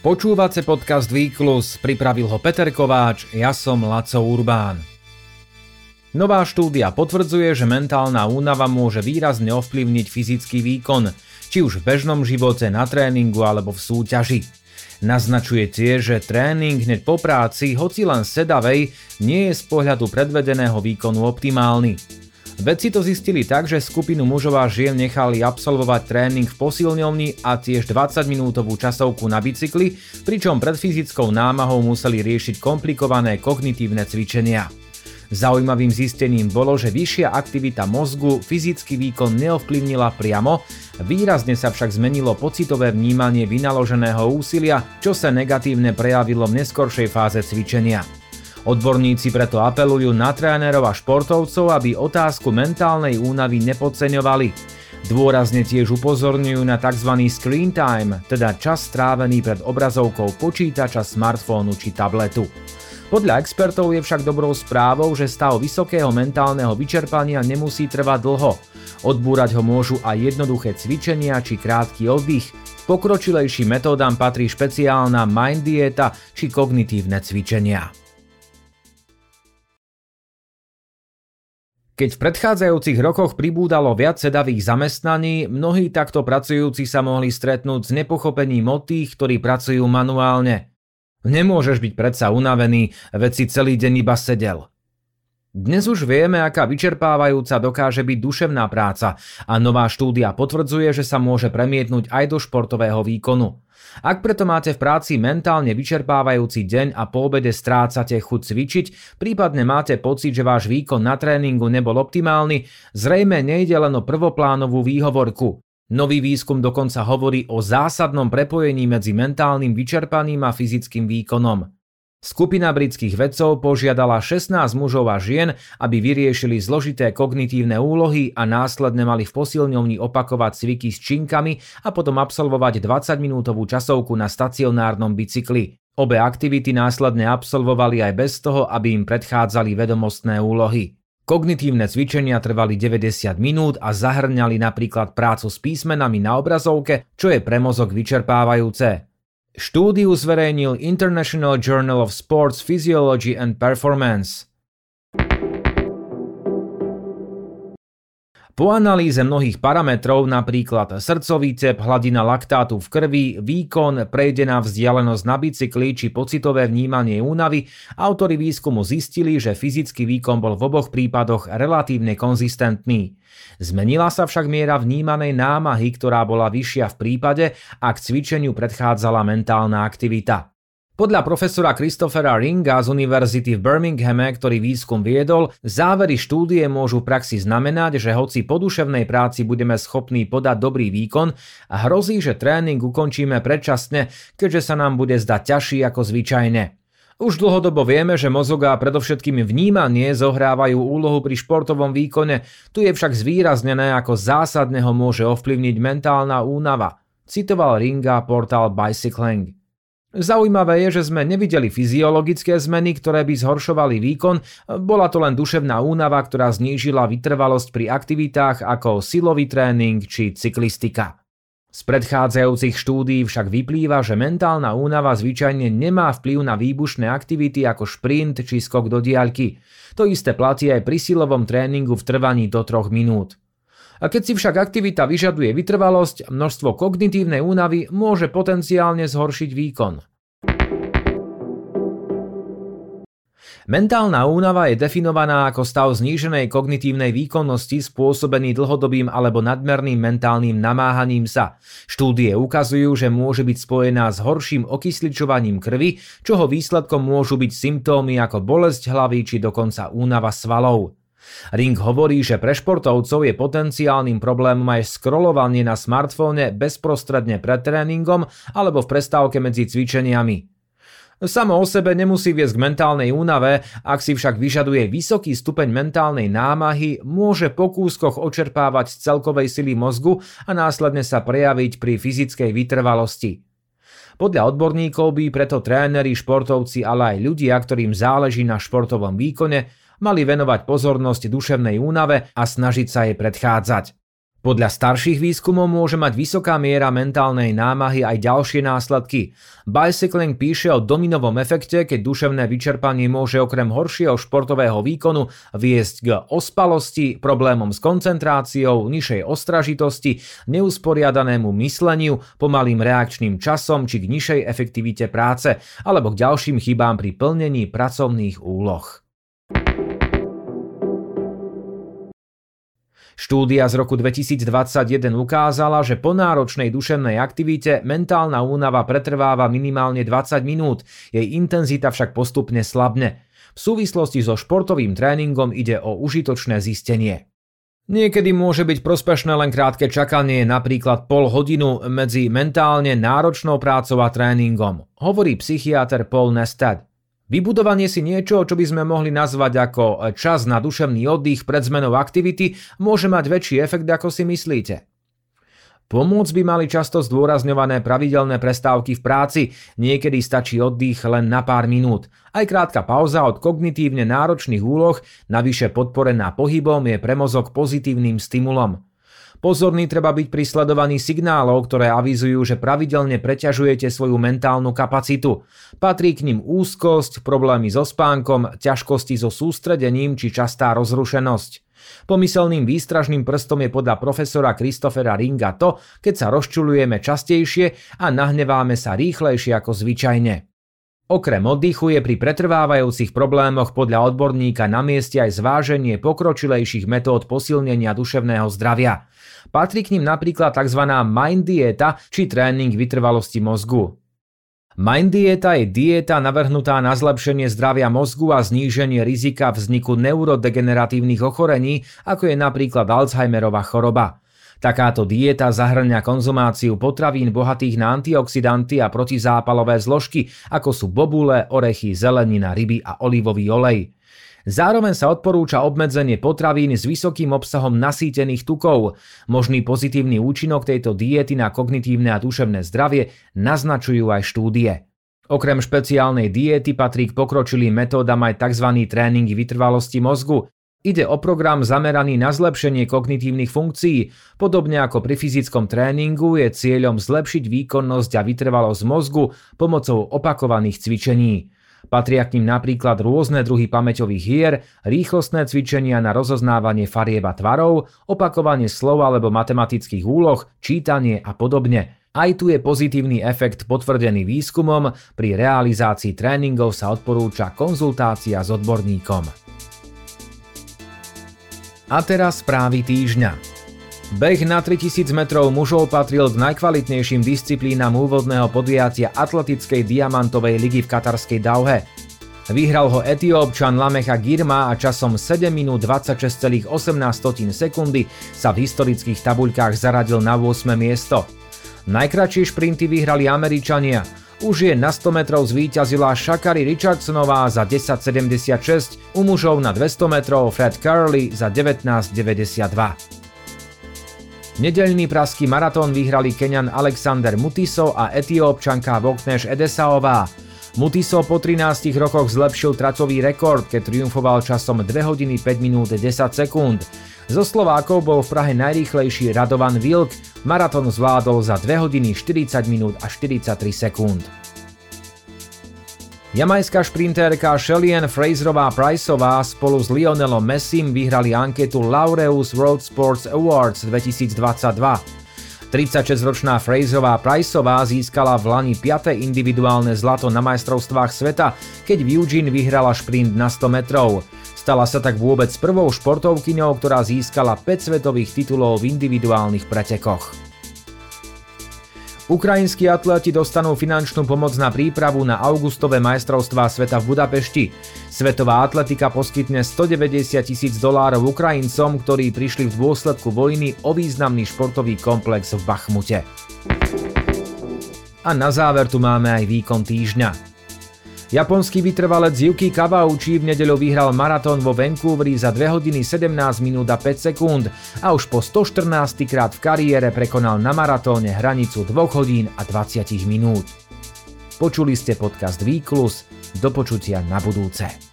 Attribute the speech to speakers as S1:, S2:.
S1: Počúvace podcast Výklus, pripravil ho Peter Kováč, ja som Laco Urbán. Nová štúdia potvrdzuje, že mentálna únava môže výrazne ovplyvniť fyzický výkon, či už v bežnom živote, na tréningu alebo v súťaži. Naznačuje tiež, že tréning hneď po práci, hoci len sedavej, nie je z pohľadu predvedeného výkonu optimálny. Vedci to zistili tak, že skupinu mužov a žien nechali absolvovať tréning v posilňovni a tiež 20-minútovú časovku na bicykli, pričom pred fyzickou námahou museli riešiť komplikované kognitívne cvičenia. Zaujímavým zistením bolo, že vyššia aktivita mozgu fyzický výkon neovplyvnila priamo, výrazne sa však zmenilo pocitové vnímanie vynaloženého úsilia, čo sa negatívne prejavilo v neskoršej fáze cvičenia. Odborníci preto apelujú na trénerov a športovcov, aby otázku mentálnej únavy nepodceňovali. Dôrazne tiež upozorňujú na tzv. screen time, teda čas strávený pred obrazovkou počítača, smartfónu či tabletu. Podľa expertov je však dobrou správou, že stav vysokého mentálneho vyčerpania nemusí trvať dlho. Odbúrať ho môžu aj jednoduché cvičenia či krátky oddych. Pokročilejším metódam patrí špeciálna mind dieta či kognitívne cvičenia. Keď v predchádzajúcich rokoch pribúdalo viac sedavých zamestnaní, mnohí takto pracujúci sa mohli stretnúť s nepochopením od tých, ktorí pracujú manuálne. Nemôžeš byť predsa unavený, veď si celý deň iba sedel. Dnes už vieme, aká vyčerpávajúca dokáže byť duševná práca a nová štúdia potvrdzuje, že sa môže premietnúť aj do športového výkonu. Ak preto máte v práci mentálne vyčerpávajúci deň a po obede strácate chuť cvičiť, prípadne máte pocit, že váš výkon na tréningu nebol optimálny, zrejme nejde len o prvoplánovú výhovorku. Nový výskum dokonca hovorí o zásadnom prepojení medzi mentálnym vyčerpaním a fyzickým výkonom. Skupina britských vedcov požiadala 16 mužov a žien, aby vyriešili zložité kognitívne úlohy a následne mali v posilňovni opakovať cviky s činkami a potom absolvovať 20-minútovú časovku na stacionárnom bicykli. Obe aktivity následne absolvovali aj bez toho, aby im predchádzali vedomostné úlohy. Kognitívne cvičenia trvali 90 minút a zahrňali napríklad prácu s písmenami na obrazovke, čo je pre mozog vyčerpávajúce. Štúdiu zverejnil International Journal of Sports Physiology and Performance. Po analýze mnohých parametrov, napríklad srdcový tep, hladina laktátu v krvi, výkon, prejdená vzdialenosť na bicykli či pocitové vnímanie únavy, autori výskumu zistili, že fyzický výkon bol v oboch prípadoch relatívne konzistentný. Zmenila sa však miera vnímanej námahy, ktorá bola vyššia v prípade, ak cvičeniu predchádzala mentálna aktivita. Podľa profesora Christophera Ringa z Univerzity v Birminghame, ktorý výskum viedol, závery štúdie môžu v praxi znamenať, že hoci po duševnej práci budeme schopní podať dobrý výkon, hrozí, že tréning ukončíme predčasne, keďže sa nám bude zdať ťažší ako zvyčajne. Už dlhodobo vieme, že mozog a predovšetkým vnímanie zohrávajú úlohu pri športovom výkone, tu je však zvýraznené, ako zásadne ho môže ovplyvniť mentálna únava, citoval Ringa portál Bicycling. Zaujímavé je, že sme nevideli fyziologické zmeny, ktoré by zhoršovali výkon, bola to len duševná únava, ktorá znížila vytrvalosť pri aktivitách ako silový tréning či cyklistika. Z predchádzajúcich štúdií však vyplýva, že mentálna únava zvyčajne nemá vplyv na výbušné aktivity ako šprint či skok do diaľky. To isté platí aj pri silovom tréningu v trvaní do 3 minút. A keď si však aktivita vyžaduje vytrvalosť, množstvo kognitívnej únavy môže potenciálne zhoršiť výkon. Mentálna únava je definovaná ako stav zníženej kognitívnej výkonnosti spôsobený dlhodobým alebo nadmerným mentálnym namáhaním sa. Štúdie ukazujú, že môže byť spojená s horším okysličovaním krvi, čoho výsledkom môžu byť symptómy ako bolesť hlavy či dokonca únava svalov. Ring hovorí, že pre športovcov je potenciálnym problémom aj scrollovanie na smartfóne bezprostredne pred tréningom alebo v prestávke medzi cvičeniami. Samo o sebe nemusí viesť k mentálnej únave, ak si však vyžaduje vysoký stupeň mentálnej námahy, môže po kúskoch očerpávať z celkovej sily mozgu a následne sa prejaviť pri fyzickej vytrvalosti. Podľa odborníkov by preto tréneri, športovci, ale aj ľudia, ktorým záleží na športovom výkone, mali venovať pozornosť duševnej únave a snažiť sa jej predchádzať. Podľa starších výskumov môže mať vysoká miera mentálnej námahy aj ďalšie následky. Bicycling píše o dominovom efekte, keď duševné vyčerpanie môže okrem horšieho športového výkonu viesť k ospalosti, problémom s koncentráciou, nižšej ostražitosti, neusporiadanému mysleniu, pomalým reakčným časom či k nižšej efektivite práce alebo k ďalším chybám pri plnení pracovných úloh. Štúdia z roku 2021 ukázala, že po náročnej duševnej aktivite mentálna únava pretrváva minimálne 20 minút, jej intenzita však postupne slabne. V súvislosti so športovým tréningom ide o užitočné zistenie. Niekedy môže byť prospešné len krátke čakanie, napríklad pol hodinu medzi mentálne náročnou prácou a tréningom, hovorí psychiatr Paul Nestad. Vybudovanie si niečo, čo by sme mohli nazvať ako čas na duševný oddych pred zmenou aktivity, môže mať väčší efekt, ako si myslíte. Pomôcť by mali často zdôrazňované pravidelné prestávky v práci, niekedy stačí oddych len na pár minút. Aj krátka pauza od kognitívne náročných úloh, navyše podporená pohybom, je pre mozog pozitívnym stimulom. Pozorný treba byť pri sledovaní signálov, ktoré avizujú, že pravidelne preťažujete svoju mentálnu kapacitu. Patrí k ním úzkosť, problémy so spánkom, ťažkosti so sústredením či častá rozrušenosť. Pomyselným výstražným prstom je podľa profesora Christophera Ringa to, keď sa rozčulujeme častejšie a nahneváme sa rýchlejšie ako zvyčajne. Okrem oddychu je pri pretrvávajúcich problémoch podľa odborníka na mieste aj zváženie pokročilejších metód posilnenia duševného zdravia. Patrí k ním napríklad tzv. mind dieta či tréning vytrvalosti mozgu. Mind dieta je dieta navrhnutá na zlepšenie zdravia mozgu a zníženie rizika vzniku neurodegeneratívnych ochorení, ako je napríklad Alzheimerová choroba. Takáto dieta zahrňa konzumáciu potravín bohatých na antioxidanty a protizápalové zložky, ako sú bobule, orechy, zelenina, ryby a olivový olej. Zároveň sa odporúča obmedzenie potravín s vysokým obsahom nasýtených tukov. Možný pozitívny účinok tejto diety na kognitívne a duševné zdravie naznačujú aj štúdie. Okrem špeciálnej diety patrí k pokročilým metódam aj tzv. tréningy vytrvalosti mozgu, Ide o program zameraný na zlepšenie kognitívnych funkcií. Podobne ako pri fyzickom tréningu je cieľom zlepšiť výkonnosť a vytrvalosť mozgu pomocou opakovaných cvičení. Patria k ním napríklad rôzne druhy pamäťových hier, rýchlostné cvičenia na rozoznávanie farieb a tvarov, opakovanie slov alebo matematických úloh, čítanie a podobne. Aj tu je pozitívny efekt potvrdený výskumom, pri realizácii tréningov sa odporúča konzultácia s odborníkom. A teraz správy týždňa. Beh na 3000 metrov mužov patril k najkvalitnejším disciplínam úvodného podujatia Atletickej diamantovej ligy v katarskej Dauhe. Vyhral ho etiópčan Lamecha Girma a časom 7 minút 26,18 sekundy sa v historických tabuľkách zaradil na 8. miesto. Najkračšie šprinty vyhrali Američania – už je na 100 metrov zvíťazila Shakari Richardsonová za 10.76, u mužov na 200 metrov Fred Curley za 19.92. Nedeľný praský maratón vyhrali Kenian Alexander Mutiso a etiópčanka Vokneš Edesaová. Mutiso po 13 rokoch zlepšil tracový rekord, keď triumfoval časom 2 hodiny 5 minút 10 sekúnd. Zo Slovákov bol v Prahe najrýchlejší Radovan Vilk, maratón zvládol za 2 hodiny 40 minút a 43 sekúnd. Jamajská šprintérka Shelien Fraserová Priceová spolu s Lionelom Messim vyhrali anketu Laureus World Sports Awards 2022. 36-ročná Fraserová Priceová získala v Lani 5. individuálne zlato na majstrovstvách sveta, keď v Eugene vyhrala šprint na 100 metrov. Stala sa tak vôbec prvou športovkyňou, ktorá získala 5 svetových titulov v individuálnych pretekoch. Ukrajinskí atleti dostanú finančnú pomoc na prípravu na augustové majstrovstvá sveta v Budapešti. Svetová atletika poskytne 190 tisíc dolárov Ukrajincom, ktorí prišli v dôsledku vojny o významný športový komplex v Bachmute. A na záver tu máme aj výkon týždňa. Japonský vytrvalec Yuki Kawauchi v nedeľu vyhral maratón vo Vancouveri za 2 hodiny 17 minút a 5 sekúnd a už po 114 krát v kariére prekonal na maratóne hranicu 2 hodín a 20 minút. Počuli ste podcast Výklus, do počutia na budúce.